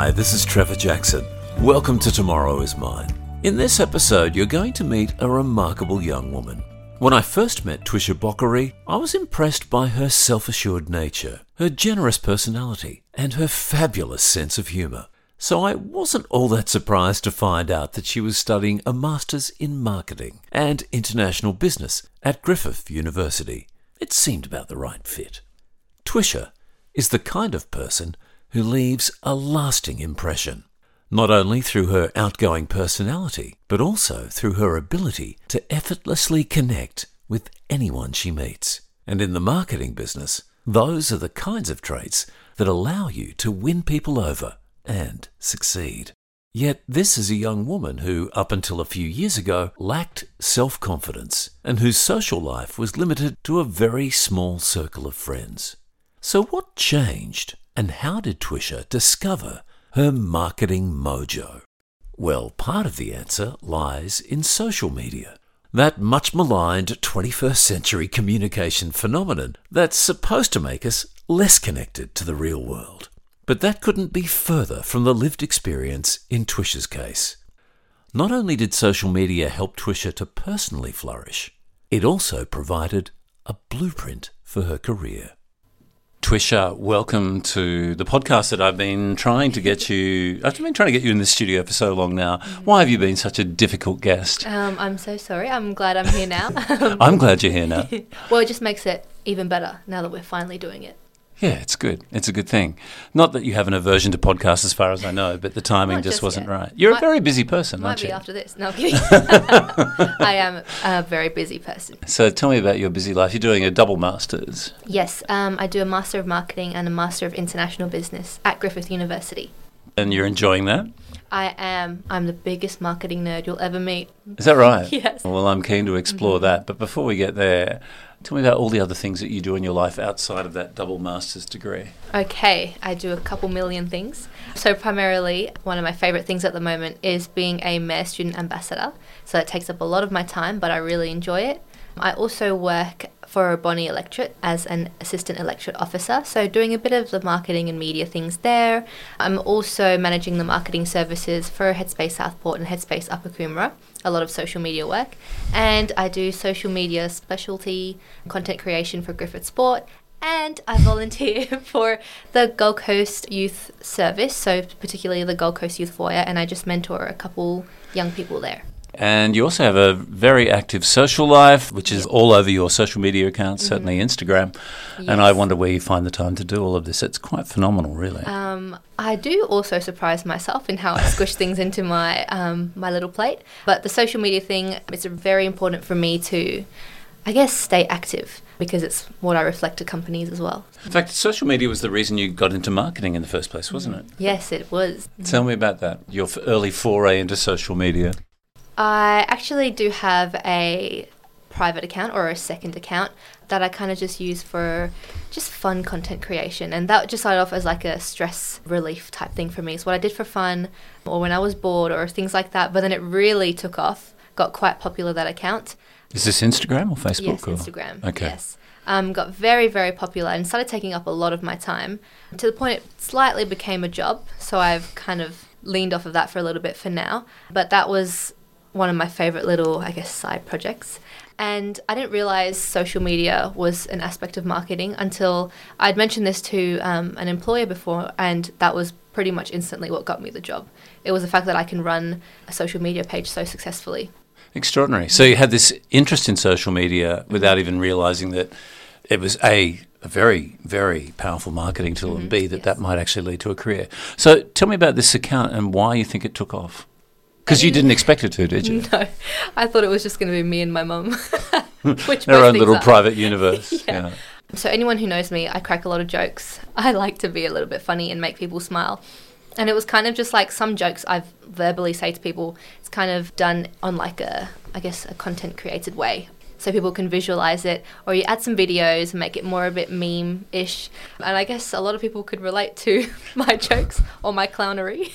Hi, this is Trevor Jackson. Welcome to Tomorrow is Mine. In this episode, you're going to meet a remarkable young woman. When I first met Twisha Bokkary, I was impressed by her self assured nature, her generous personality, and her fabulous sense of humour. So I wasn't all that surprised to find out that she was studying a Master's in Marketing and International Business at Griffith University. It seemed about the right fit. Twisha is the kind of person who leaves a lasting impression, not only through her outgoing personality, but also through her ability to effortlessly connect with anyone she meets. And in the marketing business, those are the kinds of traits that allow you to win people over and succeed. Yet, this is a young woman who, up until a few years ago, lacked self confidence and whose social life was limited to a very small circle of friends. So, what changed and how did Twisha discover her marketing mojo? Well, part of the answer lies in social media. That much maligned 21st century communication phenomenon that's supposed to make us less connected to the real world. But that couldn't be further from the lived experience in Twisha's case. Not only did social media help Twisha to personally flourish, it also provided a blueprint for her career. Twisha, welcome to the podcast that I've been trying to get you. I've been trying to get you in the studio for so long now. Why have you been such a difficult guest? Um, I'm so sorry. I'm glad I'm here now. I'm glad you're here now. well, it just makes it even better now that we're finally doing it. Yeah, it's good. It's a good thing. Not that you have an aversion to podcasts, as far as I know, but the timing just, just wasn't yet. right. You're Might- a very busy person, Might aren't be you? after this. No, I'm kidding. I am a very busy person. So tell me about your busy life. You're doing a double masters. Yes, um, I do a Master of Marketing and a Master of International Business at Griffith University. And you're enjoying that? I am. I'm the biggest marketing nerd you'll ever meet. Is that right? Yes. Well, I'm keen to explore that. But before we get there, tell me about all the other things that you do in your life outside of that double master's degree. Okay, I do a couple million things. So, primarily, one of my favorite things at the moment is being a Mayor Student Ambassador. So, it takes up a lot of my time, but I really enjoy it. I also work for Bonney Electorate as an assistant electorate officer, so doing a bit of the marketing and media things there. I'm also managing the marketing services for Headspace Southport and Headspace Upper Coomera, a lot of social media work. And I do social media specialty content creation for Griffith Sport and I volunteer for the Gold Coast Youth Service, so particularly the Gold Coast Youth Foyer, and I just mentor a couple young people there. And you also have a very active social life, which is all over your social media accounts, certainly Instagram. And I wonder where you find the time to do all of this. It's quite phenomenal, really. Um, I do also surprise myself in how I squish things into my um, my little plate, but the social media thing it's very important for me to, I guess, stay active because it's what I reflect to companies as well. In fact, social media was the reason you got into marketing in the first place, wasn't it? Yes, it was. Tell me about that, your f- early foray into social media. I actually do have a private account or a second account that I kind of just use for just fun content creation. And that just started off as like a stress relief type thing for me. It's what I did for fun or when I was bored or things like that. But then it really took off, got quite popular that account. Is this Instagram or Facebook? Yes, or? Instagram. Okay. Yes. Um, got very, very popular and started taking up a lot of my time to the point it slightly became a job. So I've kind of leaned off of that for a little bit for now. But that was one of my favorite little, I guess, side projects. And I didn't realize social media was an aspect of marketing until I'd mentioned this to um, an employer before, and that was pretty much instantly what got me the job. It was the fact that I can run a social media page so successfully. Extraordinary. So you had this interest in social media without even realizing that it was a a very very powerful marketing tool, and b that yes. that might actually lead to a career. So tell me about this account and why you think it took off. Because you didn't expect it to, did you? No, I thought it was just going to be me and my mum. Which Their own little are. private universe. Yeah. yeah. So anyone who knows me, I crack a lot of jokes. I like to be a little bit funny and make people smile. And it was kind of just like some jokes I've verbally say to people. It's kind of done on like a, I guess, a content created way. So people can visualize it, or you add some videos and make it more a bit meme ish. And I guess a lot of people could relate to my jokes or my clownery.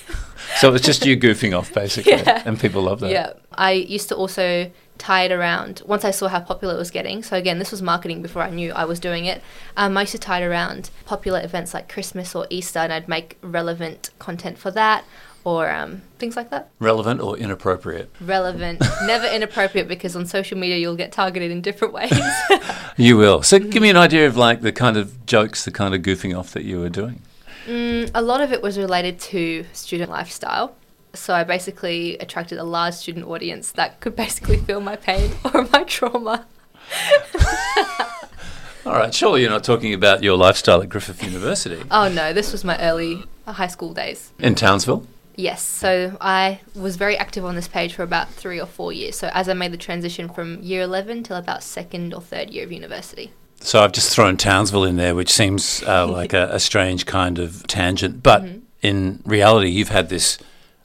So it's just you goofing off basically, Yeah. and people love that. Yeah, I used to also tie it around once I saw how popular it was getting. So again, this was marketing before I knew I was doing it. Um, I used to tie it around popular events like Christmas or Easter, and I'd make relevant content for that or um, things like that. Relevant or inappropriate? Relevant, never inappropriate because on social media you'll get targeted in different ways. you will. So give me an idea of like the kind of jokes, the kind of goofing off that you were doing. Mm, a lot of it was related to student lifestyle. So I basically attracted a large student audience that could basically feel my pain or my trauma. All right, surely you're not talking about your lifestyle at Griffith University. Oh no, this was my early high school days. In Townsville? Yes, so I was very active on this page for about three or four years. So as I made the transition from year 11 till about second or third year of university. So I've just thrown Townsville in there, which seems uh, like a, a, strange kind of tangent. But mm-hmm. in reality, you've had this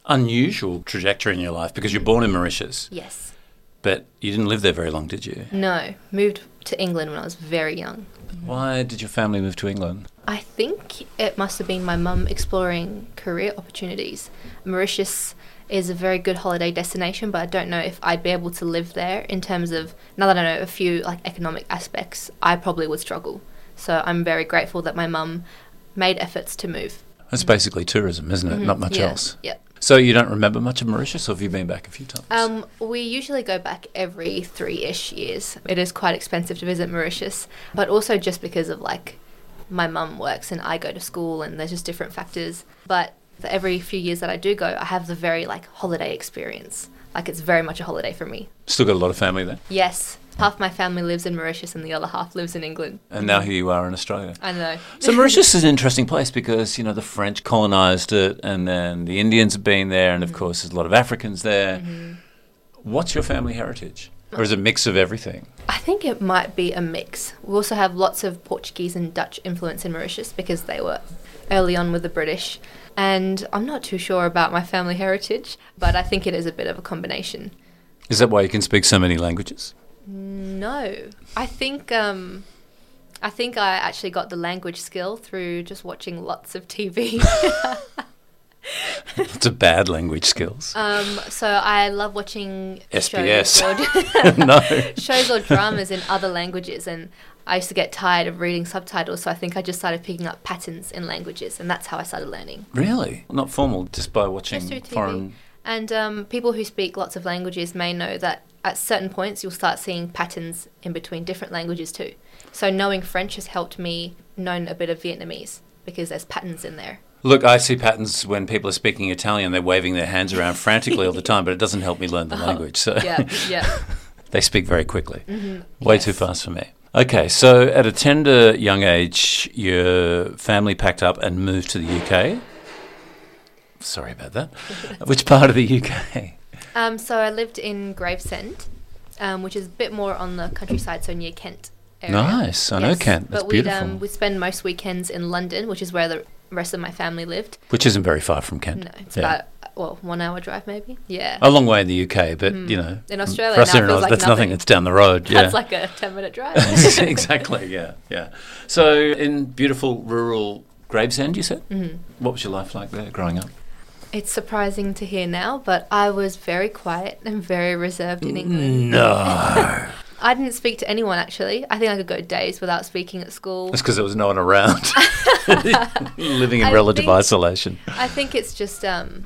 unusual trajectory in your life because you're born in Mauritius. Yes. But you didn't live there very long, did you? No, moved to England when I was very young. Why did your family move to England? I think it must have been my mum exploring career opportunities. Mauritius is a very good holiday destination, but I don't know if I'd be able to live there in terms of now that I know a few like economic aspects, I probably would struggle. So I'm very grateful that my mum made efforts to move. That's basically tourism, isn't it? Mm-hmm. Not much yeah. else. Yeah. So you don't remember much of Mauritius, or have you been back a few times? Um, we usually go back every three-ish years. It is quite expensive to visit Mauritius, but also just because of like my mum works and I go to school, and there's just different factors. But every few years that I do go, I have the very like holiday experience. Like it's very much a holiday for me. Still got a lot of family there. Yes, half my family lives in Mauritius and the other half lives in England. And now here you are in Australia. I know. so Mauritius is an interesting place because, you know, the French colonized it and then the Indians have been there and of mm-hmm. course there's a lot of Africans there. Mm-hmm. What's your family heritage? Or is it a mix of everything? I think it might be a mix. We also have lots of Portuguese and Dutch influence in Mauritius because they were early on with the British. And I'm not too sure about my family heritage, but I think it is a bit of a combination. Is that why you can speak so many languages? No, I think um, I think I actually got the language skill through just watching lots of TV. it's a bad language skills. Um, so I love watching SBS. Shows or, no. shows or dramas in other languages, and I used to get tired of reading subtitles. So I think I just started picking up patterns in languages, and that's how I started learning. Really, not formal, just by watching just foreign. And um, people who speak lots of languages may know that at certain points you'll start seeing patterns in between different languages too. So knowing French has helped me know a bit of Vietnamese because there's patterns in there. Look, I see patterns when people are speaking Italian. They're waving their hands around frantically all the time, but it doesn't help me learn the oh, language. So yeah, yeah. they speak very quickly, mm-hmm. way yes. too fast for me. Okay, so at a tender young age, your family packed up and moved to the UK. Sorry about that. Which part of the UK? Um, so I lived in Gravesend, um, which is a bit more on the countryside, so near Kent. Area. Nice, I yes. know Kent. That's but beautiful. We'd, um, we'd spend most weekends in London, which is where the rest of my family lived. Which isn't very far from Kent. No, it's yeah. about well one hour drive maybe. Yeah, a long way in the UK, but mm. you know, in Australia, for us now, like that's nothing. nothing. It's down the road. Yeah, that's like a ten minute drive. exactly. Yeah, yeah. So in beautiful rural Gravesend, you said. Mm-hmm. What was your life like there growing up? It's surprising to hear now, but I was very quiet and very reserved in England. No. I didn't speak to anyone actually. I think I could go days without speaking at school. That's because there was no one around. Living in I relative think, isolation. I think it's just, um,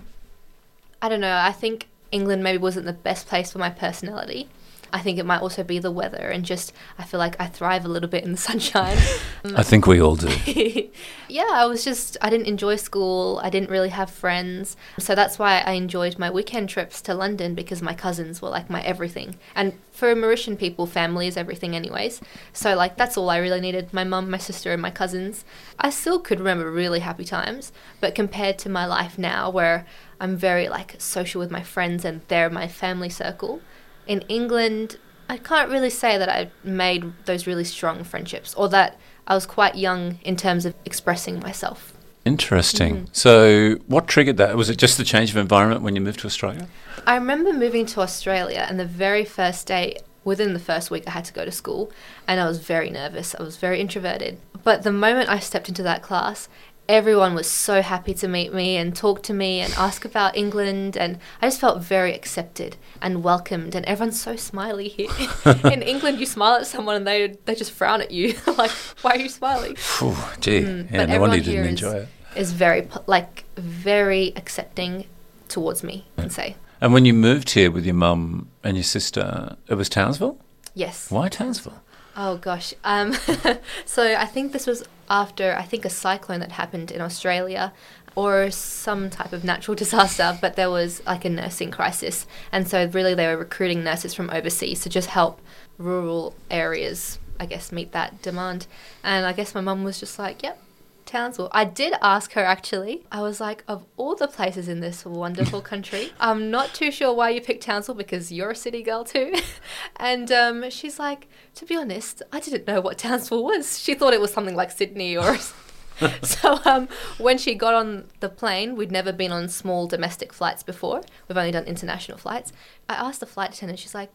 I don't know. I think England maybe wasn't the best place for my personality. I think it might also be the weather and just I feel like I thrive a little bit in the sunshine. Um, I think we all do. yeah, I was just I didn't enjoy school. I didn't really have friends. So that's why I enjoyed my weekend trips to London because my cousins were like my everything. And for Mauritian people, family is everything anyways. So like that's all I really needed. My mum, my sister and my cousins. I still could remember really happy times, but compared to my life now where I'm very like social with my friends and they're my family circle in England, I can't really say that I made those really strong friendships or that I was quite young in terms of expressing myself. Interesting. Mm-hmm. So, what triggered that? Was it just the change of environment when you moved to Australia? I remember moving to Australia, and the very first day, within the first week, I had to go to school, and I was very nervous. I was very introverted. But the moment I stepped into that class, everyone was so happy to meet me and talk to me and ask about England. And I just felt very accepted and welcomed. And everyone's so smiley here. In England, you smile at someone and they, they just frown at you. like, why are you smiling? Phew, gee, Mm, yeah, but no wonder you didn't is- enjoy it. Is very, like, very accepting towards me and say, And when you moved here with your mum and your sister, it was Townsville? yes. Why Townsville? Oh gosh. Um, so I think this was after I think a cyclone that happened in Australia or some type of natural disaster, but there was like a nursing crisis. And so really they were recruiting nurses from overseas to just help rural areas, I guess, meet that demand. And I guess my mum was just like, yep. Townsville. I did ask her actually. I was like, of all the places in this wonderful country, I'm not too sure why you picked Townsville because you're a city girl too. and um, she's like, to be honest, I didn't know what Townsville was. She thought it was something like Sydney or. so um, when she got on the plane, we'd never been on small domestic flights before. We've only done international flights. I asked the flight attendant, she's like,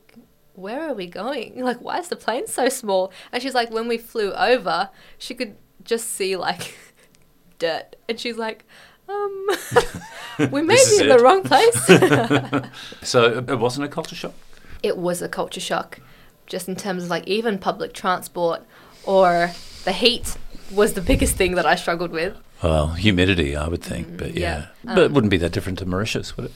where are we going? Like, why is the plane so small? And she's like, when we flew over, she could just see like dirt. And she's like, um, we may be in the it. wrong place. So it wasn't a culture shock? it was a culture shock, just in terms of like even public transport or the heat was the biggest thing that I struggled with. Well, humidity, I would think, but yeah. yeah. but it Um, wouldn't be that different to Mauritius, would it?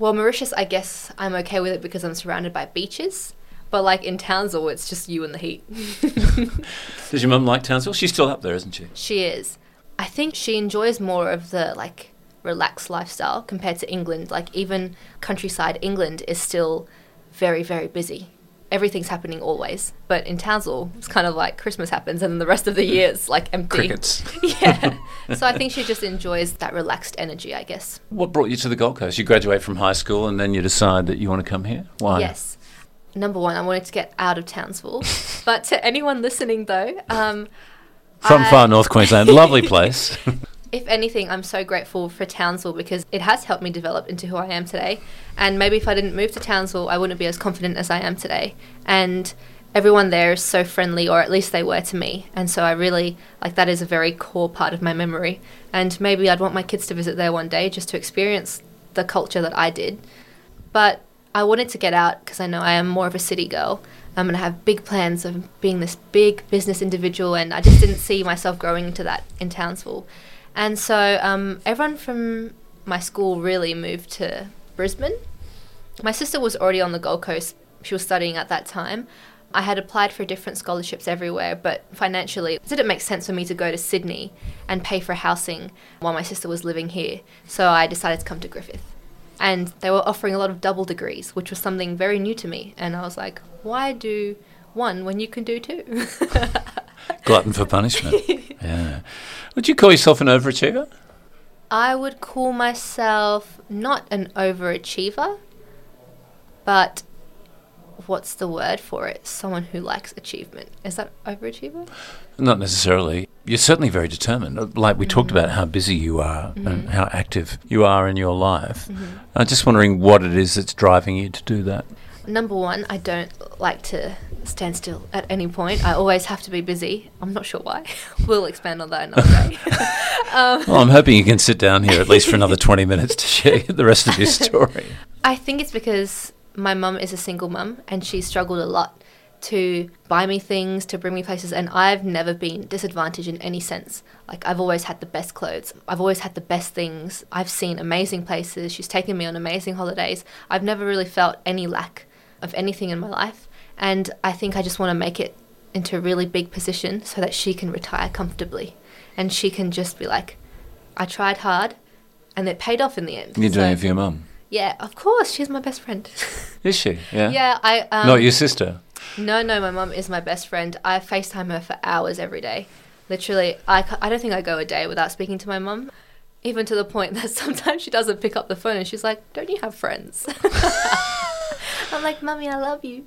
Well, Mauritius, I guess I'm okay with it because I'm surrounded by beaches. But like in Townsville, it's just you and the heat. Does your mum like Townsville? She's still up there, isn't she? She is. I think she enjoys more of the like relaxed lifestyle compared to England. Like even countryside England is still very very busy. Everything's happening always. But in Townsville, it's kind of like Christmas happens and then the rest of the mm. year is like empty. Crickets. yeah. So I think she just enjoys that relaxed energy, I guess. What brought you to the Gold Coast? You graduate from high school and then you decide that you want to come here? Why? Yes. Number one, I wanted to get out of Townsville. but to anyone listening though, um, From I- far north Queensland, lovely place. if anything, I'm so grateful for Townsville because it has helped me develop into who I am today. And maybe if I didn't move to Townsville, I wouldn't be as confident as I am today. And everyone there is so friendly, or at least they were to me. And so I really, like, that is a very core part of my memory. And maybe I'd want my kids to visit there one day just to experience the culture that I did. But I wanted to get out because I know I am more of a city girl. I'm going to have big plans of being this big business individual, and I just didn't see myself growing into that in Townsville. And so um, everyone from my school really moved to Brisbane. My sister was already on the Gold Coast, she was studying at that time. I had applied for different scholarships everywhere, but financially, it didn't make sense for me to go to Sydney and pay for housing while my sister was living here. So I decided to come to Griffith and they were offering a lot of double degrees, which was something very new to me. And I was like, why do one when you can do two? Glutton for punishment. yeah. Would you call yourself an overachiever? I would call myself not an overachiever, but what's the word for it? Someone who likes achievement. Is that overachiever? Not necessarily. You're certainly very determined. Like we talked Mm-hmm. about how busy you are and how active you are in your life. I'm just wondering what it is that's driving you to do that. Number one, I don't like to stand still at any point. I always have to be busy. I'm not sure why. we'll expand on that another day. um, Well, I'm hoping you can sit down here at least for another 20 minutes to share the rest of your story. I think it's because my mum is a single mum and she struggled a lot to buy me things, to bring me places, and I've never been disadvantaged in any sense. Like, I've always had the best clothes, I've always had the best things, I've seen amazing places, she's taken me on amazing holidays. I've never really felt any lack of anything in my life, and I think I just want to make it into a really big position so that she can retire comfortably and she can just be like, I tried hard and it paid off in the end. You're doing So- it for your mum. Yeah, of course. She's my best friend. Is she? Yeah. yeah, I. Um, Not your sister. No, no, my mum is my best friend. I FaceTime her for hours every day. Literally, I, I don't think I go a day without speaking to my mum. Even to the point that sometimes she doesn't pick up the phone and she's like, Don't you have friends? I'm like, Mummy, I love you.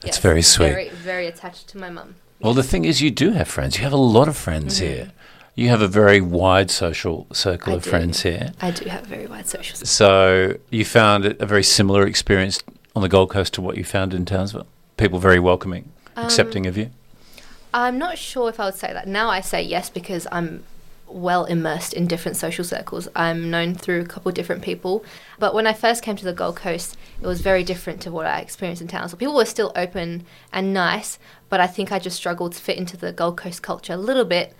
That's very sweet. Very, very attached to my mum. Well, the thing is, you do have friends. You have a lot of friends here. You have a very wide social circle. I of do. friends here. I do have a very wide social skills. So you found it a very similar experience on the Gold Coast to what you found in Townsville. People very welcoming, Um, accepting of you. I'm not sure if I would say that. Now I say yes because I'm well immersed in different social circles. I'm known through a couple different people. But when I first came to the Gold Coast, it was very different to what I experienced in Townsville. People were still open and nice, but I think I just struggled to fit into the Gold Coast culture a little bit.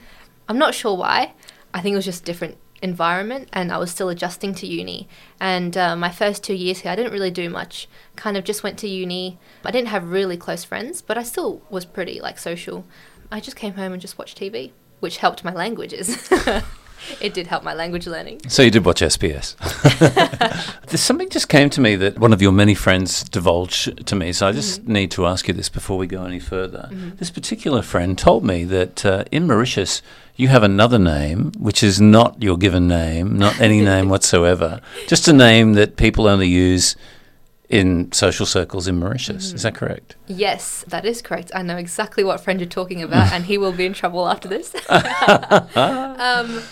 I'm not sure why. I think it was just different environment and I was still adjusting to uni. And uh, my first two years here, I didn't really do much. Kind of just went to uni. I didn't have really close friends, but I still was pretty like social. I just came home and just watched TV which helped my languages. it did help my language learning. So you did watch SBS. There's something just came to me that one of your many friends divulged to me. So I just mm-hmm. need to ask you this before we go any further. Mm-hmm. This particular friend told me that uh, in Mauritius you have another name which is not your given name, not any name whatsoever, just a name that people only use in social circles in Mauritius. Mm-hmm. Is that correct? Yes, that is correct. I know exactly what friend you're talking about, and he will be in trouble after this. um,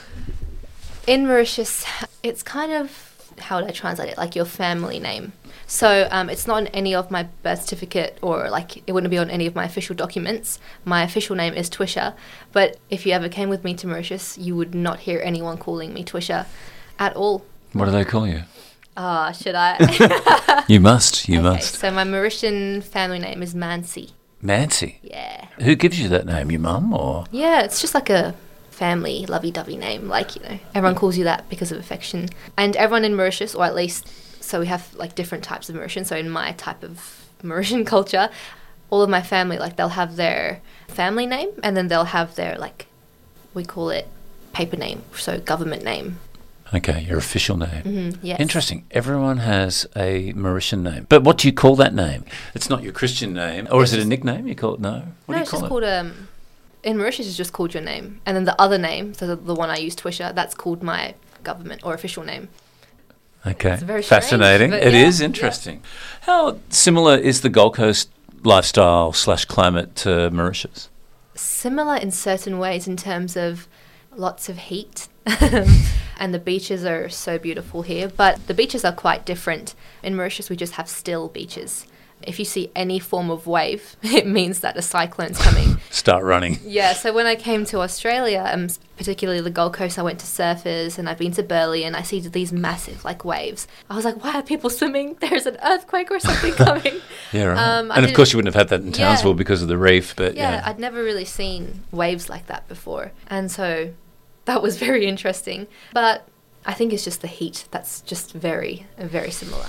in Mauritius, it's kind of how would I translate it? Like your family name. So um, it's not on any of my birth certificate or like it wouldn't be on any of my official documents. My official name is Twisha, but if you ever came with me to Mauritius, you would not hear anyone calling me Twisha at all. What do they call you? Ah, oh, should I? you must. You okay, must. So my Mauritian family name is Mansi. Mansi. Yeah. Who gives you that name? Your mum or? Yeah, it's just like a family lovey-dovey name. Like you know, everyone calls you that because of affection, and everyone in Mauritius, or at least so we have like different types of Mauritian. So in my type of Mauritian culture, all of my family like they'll have their family name, and then they'll have their like we call it paper name, so government name. Okay, your official name. Mm-hmm, yes. Interesting. Everyone has a Mauritian name. But what do you call that name? It's not your Christian name. Or is it a nickname? You call it? No. What no, it's just it? called. Um, in Mauritius, it's just called your name. And then the other name, so the, the one I use, Twisha, that's called my government or official name. Okay. Fascinating. Strange, it yeah, is interesting. Yeah. How similar is the Gold Coast lifestyle slash climate to Mauritius? Similar in certain ways in terms of lots of heat. and the beaches are so beautiful here, but the beaches are quite different. In Mauritius, we just have still beaches. If you see any form of wave, it means that a cyclone's coming. Start running. Yeah, so when I came to Australia, um, particularly the Gold Coast, I went to surfers and I've been to Burleigh and I see these massive like waves. I was like, why are people swimming? There's an earthquake or something coming. yeah, right. Um, and of course, you wouldn't have had that in Townsville yeah, because of the reef, but yeah, yeah, I'd never really seen waves like that before. And so that was very interesting. But I think it's just the heat that's just very, very similar.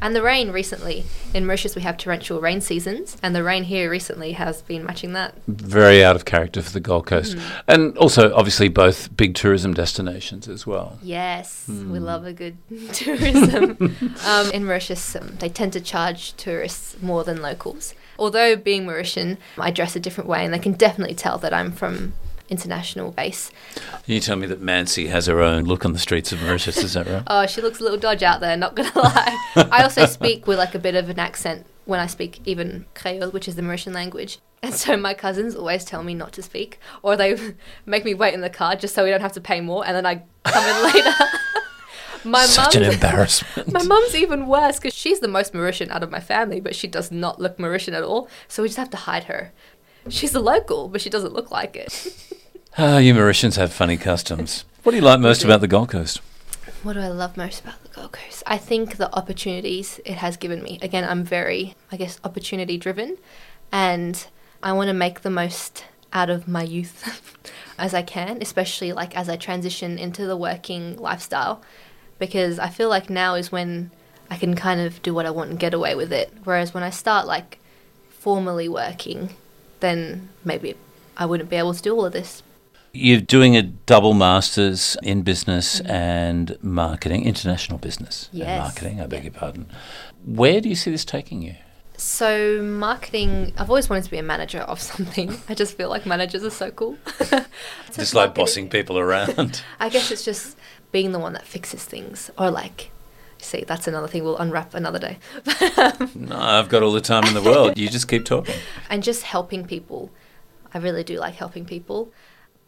And the rain recently. In Mauritius, we have torrential rain seasons, and the rain here recently has been matching that. Very out of character for the Gold Coast. Mm. And also, obviously, both big tourism destinations as well. Yes, mm. we love a good tourism. um, in Mauritius, um, they tend to charge tourists more than locals. Although, being Mauritian, I dress a different way, and they can definitely tell that I'm from international base. You tell me that Mansi has her own look on the streets of Mauritius, is that right? oh, she looks a little dodge out there, not gonna lie. I also speak with like a bit of an accent when I speak even Creole, which is the Mauritian language. And so my cousins always tell me not to speak, or they make me wait in the car just so we don't have to pay more, and then I come in later. my Such an embarrassment. My mum's even worse because she's the most Mauritian out of my family, but she does not look Mauritian at all. So we just have to hide her. She's a local, but she doesn't look like it. Ah, you Mauritians have funny customs. What do you like most about the Gold Coast? What do I love most about the Gold Coast? I think the opportunities it has given me. Again, I'm very, I guess, opportunity driven, and I want to make the most out of my youth as I can, especially like as I transition into the working lifestyle, because I feel like now is when I can kind of do what I want and get away with it. Whereas when I start like formally working, then maybe I wouldn't be able to do all of this. You're doing a double masters in business mm-hmm. and marketing, international business yes. and marketing. I beg yeah. your pardon. Where do you see this taking you? So marketing, I've always wanted to be a manager of something. I just feel like managers are so cool. just like bossing people around. I guess it's just being the one that fixes things, or like see, that's another thing we'll unwrap another day. no, I've got all the time in the world. You just keep talking. And just helping people. I really do like helping people.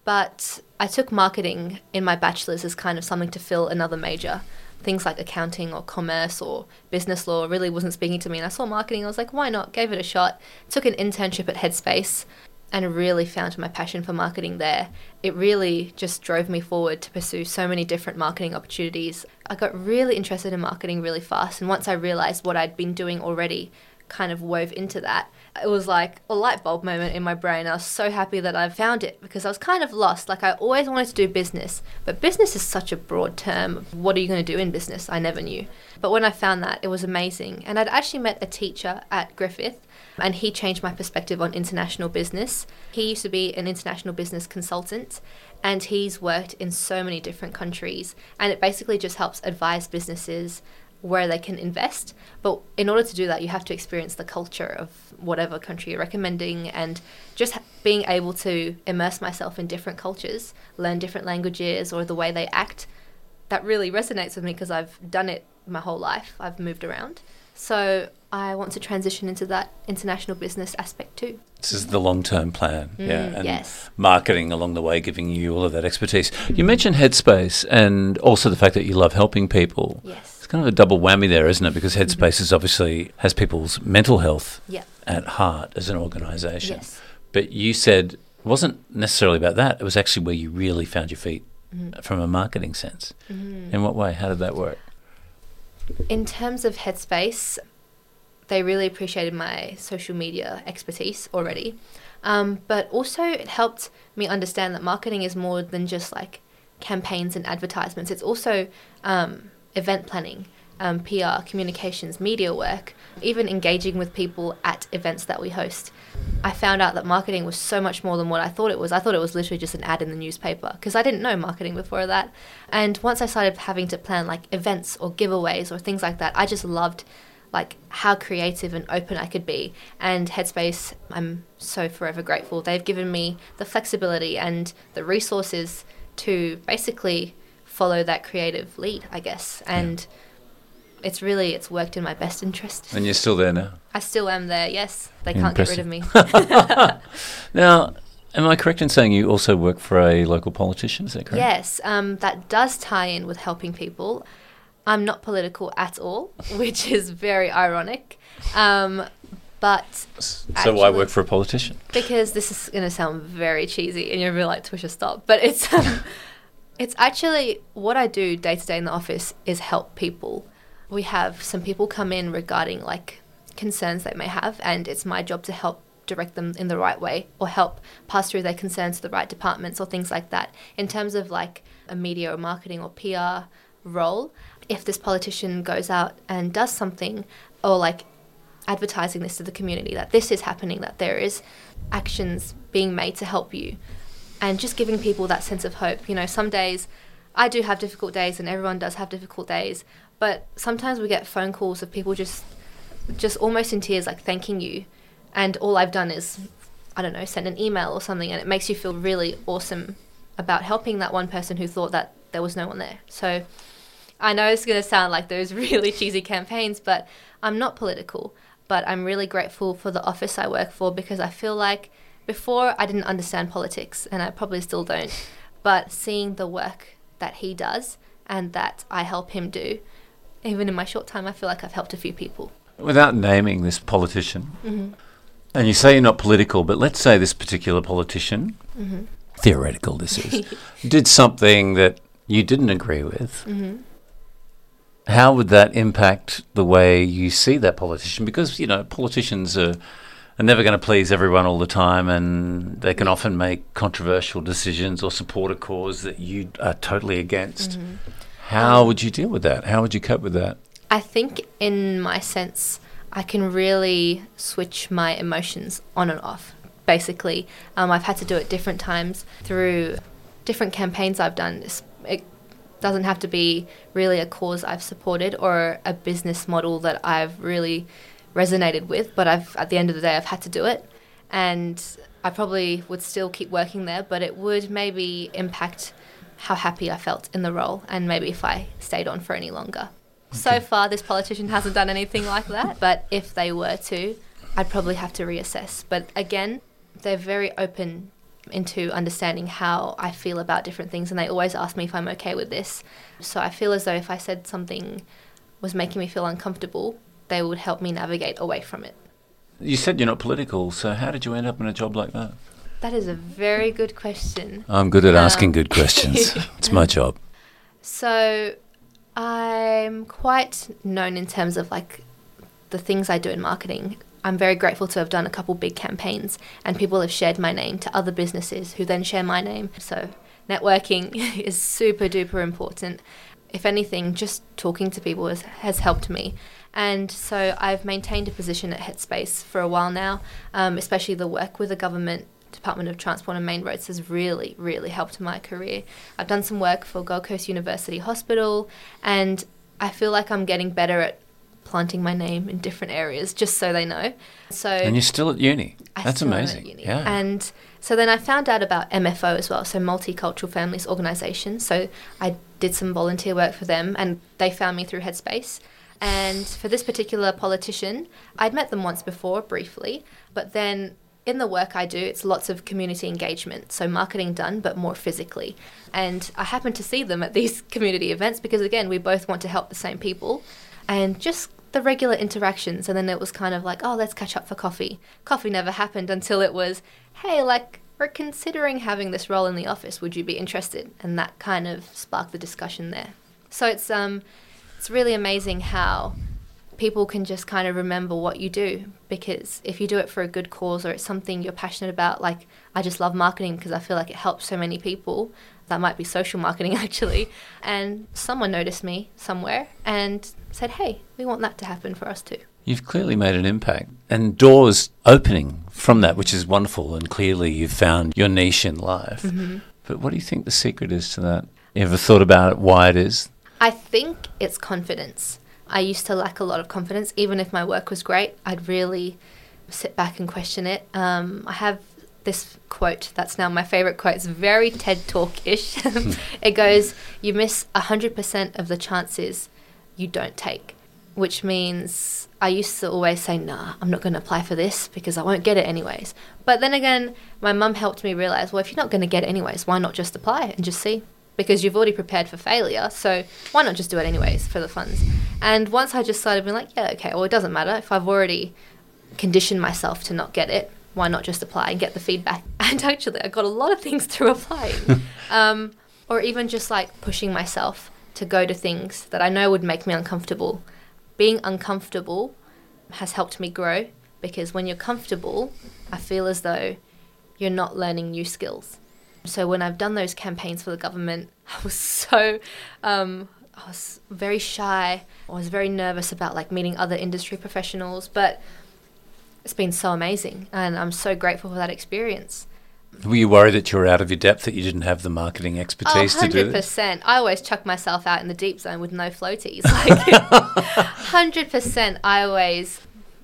But I took marketing in my bachelor's as kind of something to fill another major. Things like accounting or commerce or business law really wasn't speaking to me. And I saw marketing, I was like, why not? Gave it a shot. Took an internship at Headspace. And really found my passion for marketing there. It really just drove me forward to pursue so many different marketing opportunities. I got really interested in marketing really fast, and once I realized what I'd been doing already kind of wove into that, it was like a light bulb moment in my brain. I was so happy that I found it because I was kind of lost. Like I always wanted to do business, but business is such a broad term. What are you going to do in business? I never knew. But when I found that, it was amazing. And I'd actually met a teacher at Griffith and he changed my perspective on international business. He used to be an international business consultant and he's worked in so many different countries and it basically just helps advise businesses where they can invest. But in order to do that, you have to experience the culture of whatever country you're recommending and just being able to immerse myself in different cultures, learn different languages or the way they act. That really resonates with me because I've done it my whole life. I've moved around. So I want to transition into that international business aspect too. This is the long term plan, Mm, yeah, and yes. marketing along the way, giving you all of that expertise. You mentioned Headspace and also the fact that you love helping people. Yes. It's kind of a double whammy there, isn't it? Because mm-hmm. Headspace is obviously has people's mental health Yeah. at heart as an organisation. Yes. But you said it wasn't necessarily about that. It was actually where you really found your feet mm-hmm. from a marketing sense. Mm-hmm. In what way? How did that work? In terms of Headspace, they really appreciated my social media expertise already. Um, but also, it helped me understand that marketing is more than just like campaigns and advertisements, it's also um, event planning. Um, PR, communications, media work, even engaging with people at events that we host. I found out that marketing was so much more than what I thought it was. I thought it was literally just an ad in the newspaper because I didn't know marketing before that. And once I started having to plan like events or giveaways or things like that, I just loved like how creative and open I could be. And Headspace, I'm so forever grateful. They've given me the flexibility and the resources to basically follow that creative lead, I guess. And it's really it's worked in my best interest. And you're still there now. I still am there. Yes, they can't get rid of me. Now, am I correct in saying you also work for a local politician? Is that correct? Yes, um, that does tie in with helping people. I'm not political at all, which is very ironic. Um, but So why work for a politician? because this is going to sound very cheesy and you're going to be like, Twisha, stop. But it's, um, it's actually what I do day to day in the office is help people. We have some people come in regarding like concerns they may have, and it's my job to help direct them in the right way or help pass through their concerns to the right departments or things like that. In terms of like a media or marketing or PR role, if this politician goes out and does something or like advertising this to the community that this is happening, that there is actions being made to help you, and just giving people that sense of hope. You know, some days I do have difficult days, and everyone does have difficult days, but sometimes we get phone calls of people just, just almost in tears, like thanking you, and all I've done is, I don't know, send an email or something, and it makes you feel really awesome about helping that one person who thought that there was no one there. So. I know it's going to sound like those really cheesy campaigns, but I'm not political. But I'm really grateful for the office I work for because I feel like before I didn't understand politics, and I probably still don't. But seeing the work that he does and that I help him do, even in my short time, I feel like I've helped a few people. Without naming this politician, Mm-hmm. and you say you're not political, but let's say this particular politician, Mm-hmm. theoretical this is, did something that you didn't agree with. Mm-hmm. How would that impact the way you see that politician? Because, you know, politicians are, are never going to please everyone all the time and they can often make controversial decisions or support a cause that you are totally against. Mm-hmm. How Um, would you deal with that? How would you cope with that? I think, in my sense, I can really switch my emotions on and off. Basically, um, I've had to do it different times through different campaigns I've done. It doesn't have to be really a cause I've supported or a business model that I've really resonated with, but I've at the end of the day I've had to do it, and I probably would still keep working there, but it would maybe impact how happy I felt in the role, and maybe if I stayed on for any longer. So far, this politician hasn't done anything like that, but if they were to, I'd probably have to reassess. But again, they're very open into understanding how I feel about different things, and they always ask me if I'm okay with this. So I feel as though if I said something was making me feel uncomfortable, they would help me navigate away from it. You said you're not political, so how did you end up in a job like that? That is a very good question. I'm good at asking Um, good questions. it's my job. So, I'm quite known in terms of like the things I do in marketing. I'm very grateful to have done a couple big campaigns, and people have shared my name to other businesses who then share my name. So, networking is super duper important. If anything, just talking to people has, has helped me. And so, I've maintained a position at Headspace for a while now, um, especially the work with the government Department of Transport and Main Roads has really, really helped my career. I've done some work for Gold Coast University Hospital, and I feel like I'm getting better at planting my name in different areas just so they know. So And you're still at uni. I That's still am at amazing. uni. Yeah. And so then I found out about MFO as well, so Multicultural Families Organisation. So I did some volunteer work for them, and they found me through Headspace. And for this particular politician, I'd met them once before briefly, but then in the work I do, it's lots of community engagement, so marketing done, but more physically. And I happen to see them at these community events because, again, we both want to help the same people. And just the regular interactions. And then it was kind of like, oh, let's catch up for coffee. Coffee never happened until it was, hey, like, we're considering having this role in the office. Would you be interested? And that kind of sparked the discussion there. So it's um, it's really amazing how people can just kind of remember what you do because if you do it for a good cause or it's something you're passionate about, like I just love marketing because I feel like it helps so many people. That might be social marketing actually. And someone noticed me somewhere and said, hey, we want that to happen for us too. You've clearly made an impact and doors opening from that, which is wonderful. And clearly you've found your niche in life. Mm-hmm. But what do you think the secret is to that? You ever thought about it, why it is? I think it's confidence. I used to lack a lot of confidence. Even if my work was great, I'd really sit back and question it. Um, I have this quote that's now my favorite quote. It's very TED Talk ish. it goes, You miss 100% of the chances you don't take, which means I used to always say, Nah, I'm not going to apply for this because I won't get it anyways. But then again, my mum helped me realize, Well, if you're not going to get it anyways, why not just apply and just see? Because you've already prepared for failure. So why not just do it anyways for the funds? And once I just started being like, yeah, okay, well, it doesn't matter. If I've already conditioned myself to not get it, why not just apply and get the feedback? And actually, I got a lot of things through applying. um, or even just like pushing myself to go to things that I know would make me uncomfortable. Being uncomfortable has helped me grow because when you're comfortable, I feel as though you're not learning new skills. So when I've done those campaigns for the government, I was so um, I was very shy. I was very nervous about like meeting other industry professionals, but it's been so amazing, and I'm so grateful for that experience. Were you worried that you were out of your depth, that you didn't have the marketing expertise oh, to do this? 100%. I always chuck myself out in the deep zone with no floaties. Like, 100%. I always,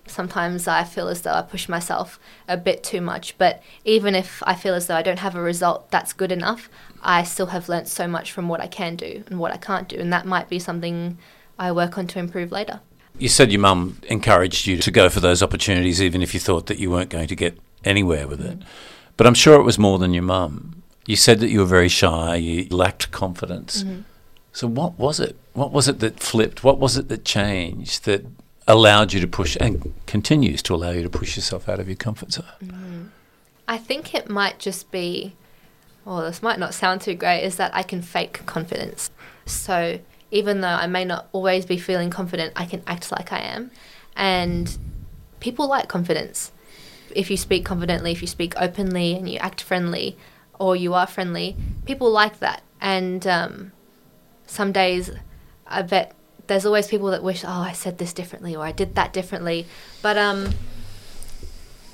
sometimes I feel as though I push myself a bit too much. But even if I feel as though I don't have a result that's good enough, I still have learnt so much from what I can do and what I can't do. And that might be something I work on to improve later. You said your mum encouraged you to go for those opportunities, even if you thought that you weren't going to get anywhere with it. Mm-hmm. But I'm sure it was more than your mum. You said that you were very shy, you lacked confidence. Mm-hmm. So, what was it? What was it that flipped? What was it that changed that allowed you to push and continues to allow you to push yourself out of your comfort zone? I think it might just be, well, this might not sound too great, is that I can fake confidence. So even though I may not always be feeling confident, I can act like I am. And people like confidence. If you speak confidently, if you speak openly and you act friendly, or you are friendly, people like that. And um, some days, I bet there's always people that wish, oh, I said this differently or I did that differently. But um,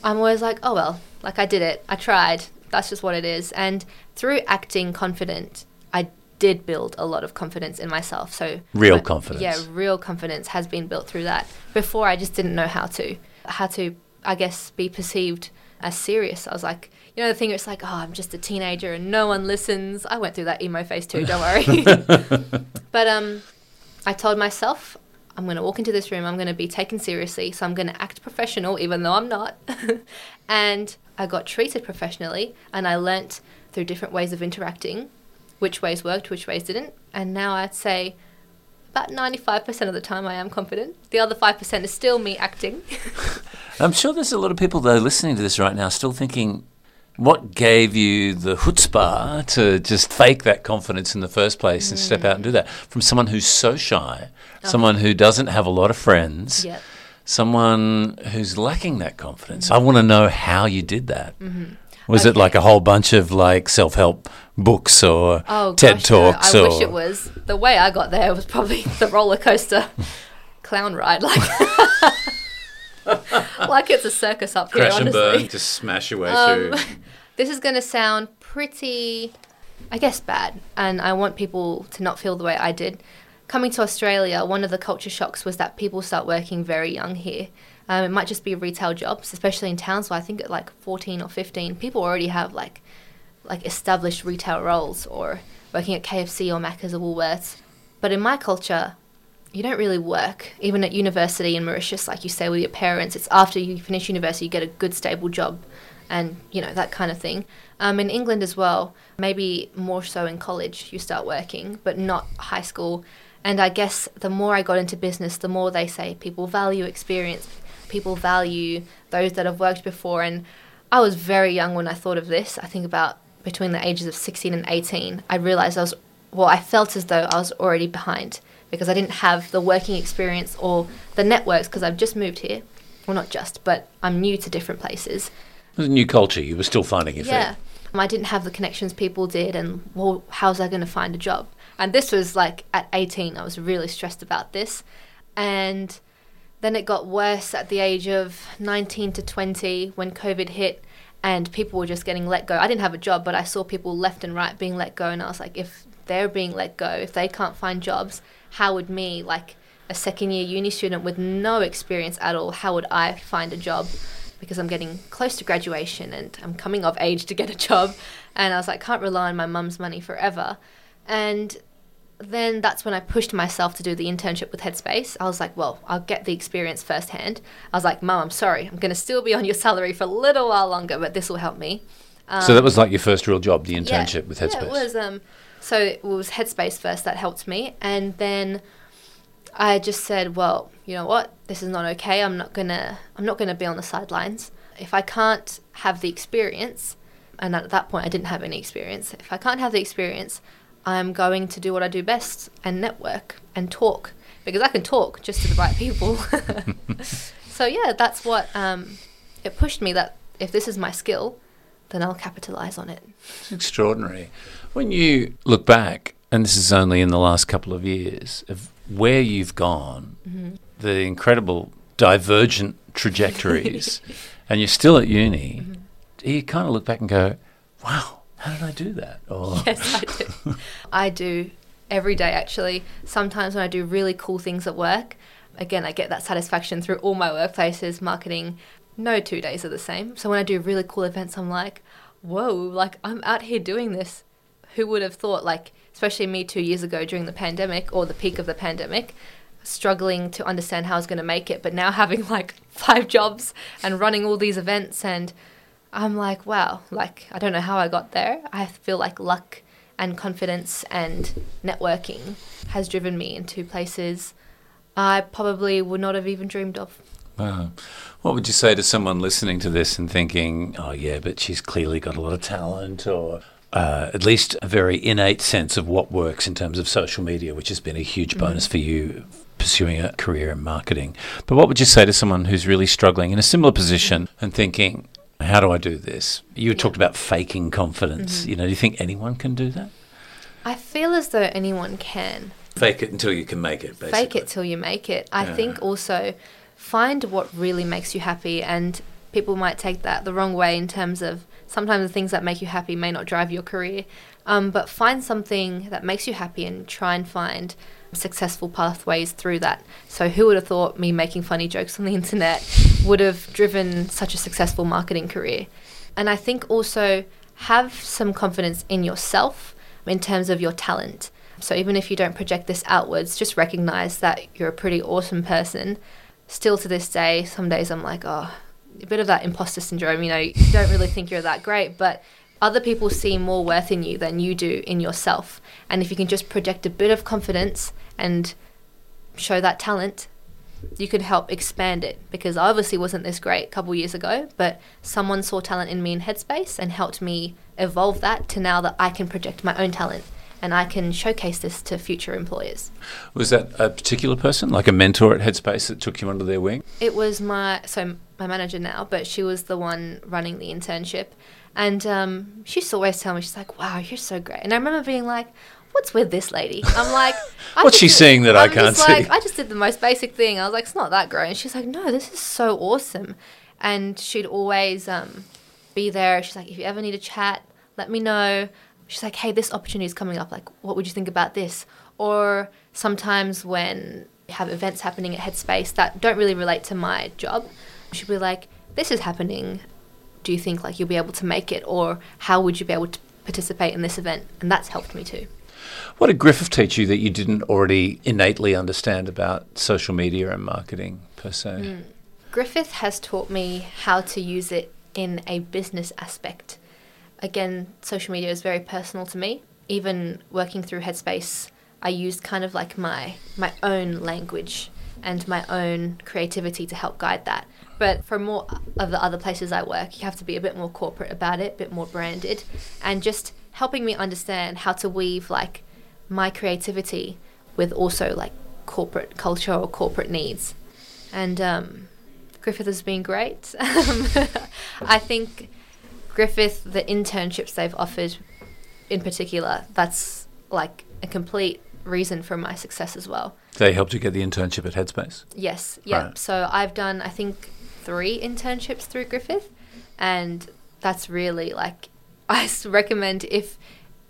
I'm always like, oh well, like I did it, I tried. That's just what it is. And through acting confident, I did build a lot of confidence in myself. So Real my- confidence. Yeah, real confidence has been built through that. Before I just didn't know how to, how to, I guess, be perceived as serious. I was like, you know, the thing where it's like, oh, I'm just a teenager and no one listens. I went through that emo phase too. Don't worry. but um, I told myself, I'm going to walk into this room, I'm going to be taken seriously, so I'm going to act professional, even though I'm not. and I got treated professionally, and I learnt through different ways of interacting which ways worked, which ways didn't. And now I'd say about 95% of the time I am confident. The other 5% is still me acting. I'm sure there's a lot of people, though, listening to this right now still thinking, What gave you the chutzpah to just fake that confidence in the first place and step out and do that from someone who's so shy, someone who doesn't have a lot of friends, Yep. someone who's lacking that confidence? I want to know how you did that. Mm-hmm. Was it like a whole bunch of like self help books or Oh, TED gosh, no. talks? I or wish it was. The way I got there was probably the roller coaster clown ride, like like it's a circus up here. crash and honestly, burn, just smash your way Um, through. this is going to sound pretty, I guess, bad, and I want people to not feel the way I did. Coming to Australia, one of the culture shocks was that people start working very young here. Um, it might just be retail jobs, especially in towns where I think at like 14 or 15, people already have like like established retail roles or working at KFC or Macca's or Woolworths. But in my culture, you don't really work. Even at university in Mauritius, like you say with your parents, it's after you finish university you get a good stable job, and you know that kind of thing. Um, in England as well, maybe more so in college you start working, but not high school. And I guess the more I got into business, the more they say people value experience, people value those that have worked before. And I was very young when I thought of this. I think about between the ages of 16 and 18, I realized I was, well, I felt as though I was already behind because I didn't have the working experience or the networks because I've just moved here. Well, not just, but I'm new to different places. It was a new culture. You were still finding your Yeah. feet. Um, I didn't have the connections people did, and well, how's I going to find a job? And this was like at 18, I was really stressed about this. And then it got worse at the age of 19 to 20 when COVID hit and people were just getting let go. I didn't have a job, but I saw people left and right being let go. And I was like, if they're being let go, if they can't find jobs, how would me, like a second year uni student with no experience at all, how would I find a job? Because I'm getting close to graduation and I'm coming of age to get a job. And I was like, can't rely on my mum's money forever. And then that's when I pushed myself to do the internship with Headspace. I was like, well, I'll get the experience firsthand. I was like, Mum, I'm sorry. I'm going to still be on your salary for a little while longer, but this will help me. so that was like your first real job, the internship with Headspace. Yeah, it was. Um, so it was Headspace first that helped me, and then I just said, well, you know what, this is not okay. I'm not gonna. I'm not gonna be on the sidelines. If I can't have the experience, and at that point I didn't have any experience. If I can't have the experience, I'm going to do what I do best and network and talk because I can talk just to the right people. so yeah, that's what um, it pushed me. That if this is my skill, then I'll capitalize on it. It's extraordinary. When you look back, and this is only in the last couple of years, of where you've gone, Mm-hmm. the incredible divergent trajectories, and you're still at uni, Mm-hmm. you kind of look back and go, wow, how did I do that? Or, Yes, I do. I do every day, actually. Sometimes when I do really cool things at work, again, I get that satisfaction through all my workplaces, marketing. No two days are the same. So when I do really cool events, I'm like, whoa, like I'm out here doing this. Who would have thought, like, especially me two years ago during the pandemic or the peak of the pandemic, struggling to understand how I was going to make it, but now having like five jobs and running all these events and I'm like, wow, like I don't know how I got there. I feel like luck and confidence and networking has driven me into places I probably would not have even dreamed of. Wow. What would you say to someone listening to this and thinking, oh, yeah, but she's clearly got a lot of talent or uh, at least a very innate sense of what works in terms of social media, which has been a huge mm-hmm. bonus for you pursuing a career in marketing. But what would you say to someone who's really struggling in a similar position mm-hmm. and thinking, how do I do this? You talked about faking confidence. Mm-hmm. You know, do you think anyone can do that? I feel as though anyone can. Fake it until you can make it, basically. Fake it till you make it. I Yeah. think also find what really makes you happy and people might take that the wrong way in terms of sometimes the things that make you happy may not drive your career. Um, but find something that makes you happy and try and find successful pathways through that. So who would have thought me making funny jokes on the internet would have driven such a successful marketing career? And I think also have some confidence in yourself in terms of your talent. So even if you don't project this outwards, just recognize that you're a pretty awesome person. Still to this day, some days I'm like, oh, a bit of that imposter syndrome, you know, you don't really think you're that great, but other people see more worth in you than you do in yourself. And if you can just project a bit of confidence and show that talent, you could help expand it because I obviously wasn't this great a couple years ago, but someone saw talent in me in Headspace and helped me evolve that to now that I can project my own talent and I can showcase this to future employers. Was that a particular person, like a mentor at Headspace that took you under their wing? It was my so my manager now, but she was the one running the internship, and um, she used to always tell me she's like, "Wow, you're so great," and I remember being like. What's with this lady? I'm like, What's she seeing that I I'm can't just like, see? I just did the most basic thing. I was like, it's not that great. And she's like, no, this is so awesome. And she'd always um, be there. She's like, if you ever need a chat, let me know. She's like, hey, this opportunity is coming up. Like, what would you think about this? Or sometimes when we have events happening at Headspace that don't really relate to my job, she'd be like, this is happening. Do you think like you'll be able to make it? Or how would you be able to participate in this event? And that's helped me too. What did Griffith teach you that you didn't already innately understand about social media and marketing per se? Hmm. Griffith has taught me how to use it in a business aspect. Again, social media is very personal to me. Even working through Headspace, I used kind of like my my own language and my own creativity to help guide that. But for more of the other places I work, you have to be a bit more corporate about it, a bit more branded, and just helping me understand how to weave like my creativity with also like corporate culture or corporate needs. And um, Griffith has been great. I think Griffith, the internships they've offered in particular, that's like a complete reason for my success as well. They helped you get the internship at Headspace. Yes, yep. Right. So I've done, I think, three internships through Griffith, and that's really like I recommend if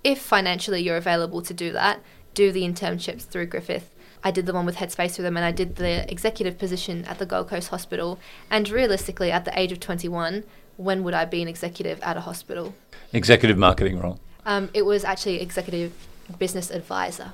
if financially you're available to do that, do the internships through Griffith. I did the one with Headspace through them, and I did the executive position at the Gold Coast Hospital. And realistically, at the age of 21, when would I be an executive at a hospital? Executive marketing role. Um, it was actually executive business advisor.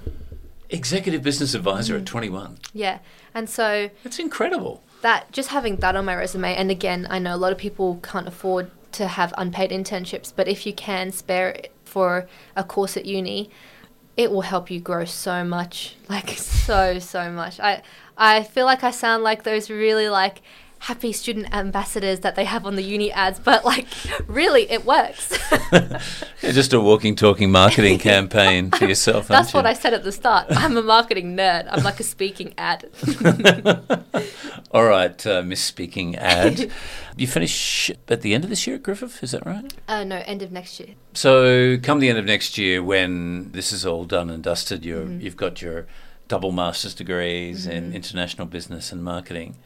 Executive business advisor at 21. Yeah, and so That's incredible. That just having that on my resume and again i know a lot of people can't afford to have unpaid internships but if you can spare it for a course at uni it will help you grow so much. Like so so much. I i feel like i sound like those really like happy student ambassadors that they have on the uni ads but like really it works Yeah, just a walking, talking marketing campaign for yourself. that's what you? i said at the start i'm a marketing nerd i'm like a speaking ad All right, uh, Miss Speaking ad. you finish at the end of this year at Griffith, is that right? uh, no end of next year So, come the end of next year, when this is all done and dusted, you're, you've got your double master's degrees in international business and marketing.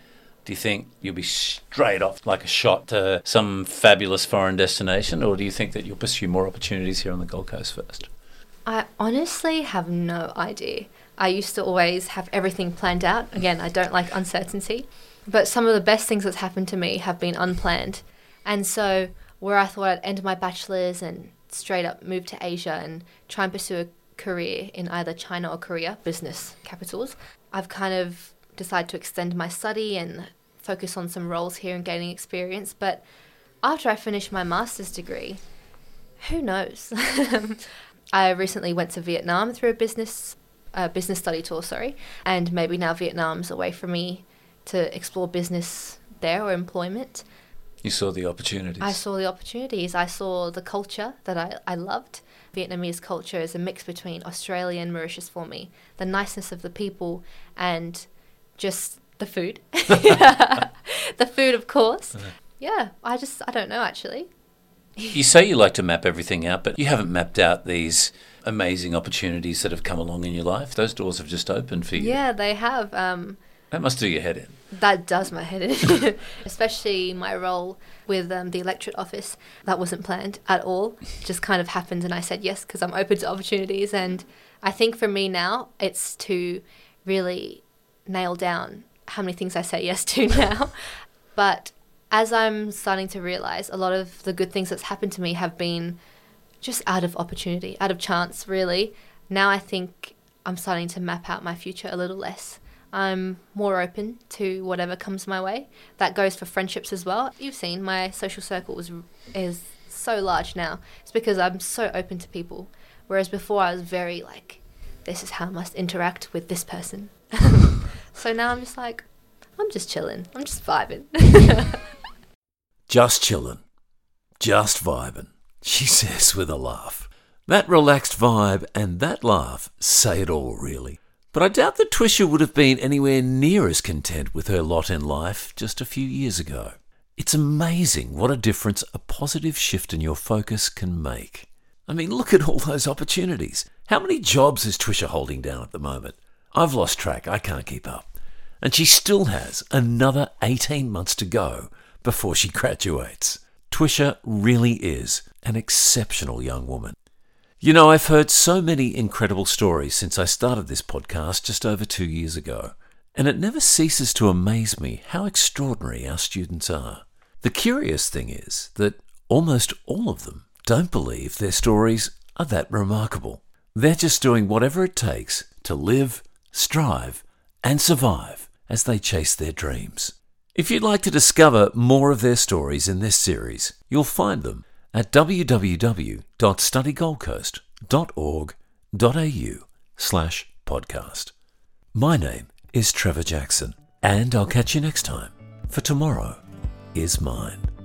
Do you think you'll be straight off like a shot to some fabulous foreign destination, or do you think that you'll pursue more opportunities here on the Gold Coast first? I honestly have no idea. I used to always have everything planned out. Again, I don't like uncertainty. But some of the best things that's happened to me have been unplanned. And so, where I thought I'd end my bachelor's and straight up move to Asia and try and pursue a career in either China or Korea, business capitals, I've kind of decided to extend my study and focus on some roles here and gaining experience. But after I finish my master's degree, who knows? I recently went to Vietnam through a business uh, business study tour, sorry, and maybe now Vietnam's a way for me to explore business there or employment. You saw the opportunities. I saw the opportunities. I saw the culture that I, I loved. Vietnamese culture is a mix between Australia and Mauritius for me. The niceness of the people and just the food. the food, of course. Yeah, I just, I don't know actually. You say you like to map everything out, but you haven't mapped out these amazing opportunities that have come along in your life. Those doors have just opened for you. Yeah, they have. Um, That must do your head in. That does my head in, especially my role with um, the electorate office. That wasn't planned at all. It just kind of happened, and I said yes because I'm open to opportunities. And I think for me now, it's to really nail down how many things I say yes to now. but as I'm starting to realize, a lot of the good things that's happened to me have been just out of opportunity, out of chance, really. Now I think I'm starting to map out my future a little less. I'm more open to whatever comes my way. That goes for friendships as well. You've seen my social circle is is so large now. It's because I'm so open to people. Whereas before I was very like, this is how I must interact with this person. so now I'm just like, I'm just chilling. I'm just vibing. Just chillin'. Just vibing, she says with a laugh. That relaxed vibe and that laugh say it all, really. But I doubt that Twisha would have been anywhere near as content with her lot in life just a few years ago. It's amazing what a difference a positive shift in your focus can make. I mean, look at all those opportunities. How many jobs is Twisha holding down at the moment? I've lost track, I can't keep up. And she still has another 18 months to go before she graduates. Twisha really is an exceptional young woman. You know, I've heard so many incredible stories since I started this podcast just over two years ago, and it never ceases to amaze me how extraordinary our students are. The curious thing is that almost all of them don't believe their stories are that remarkable. They're just doing whatever it takes to live, strive, and survive as they chase their dreams. If you'd like to discover more of their stories in this series, you'll find them at www.studygoldcoast.org.au slash podcast. My name is Trevor Jackson, and I'll catch you next time, for tomorrow is mine.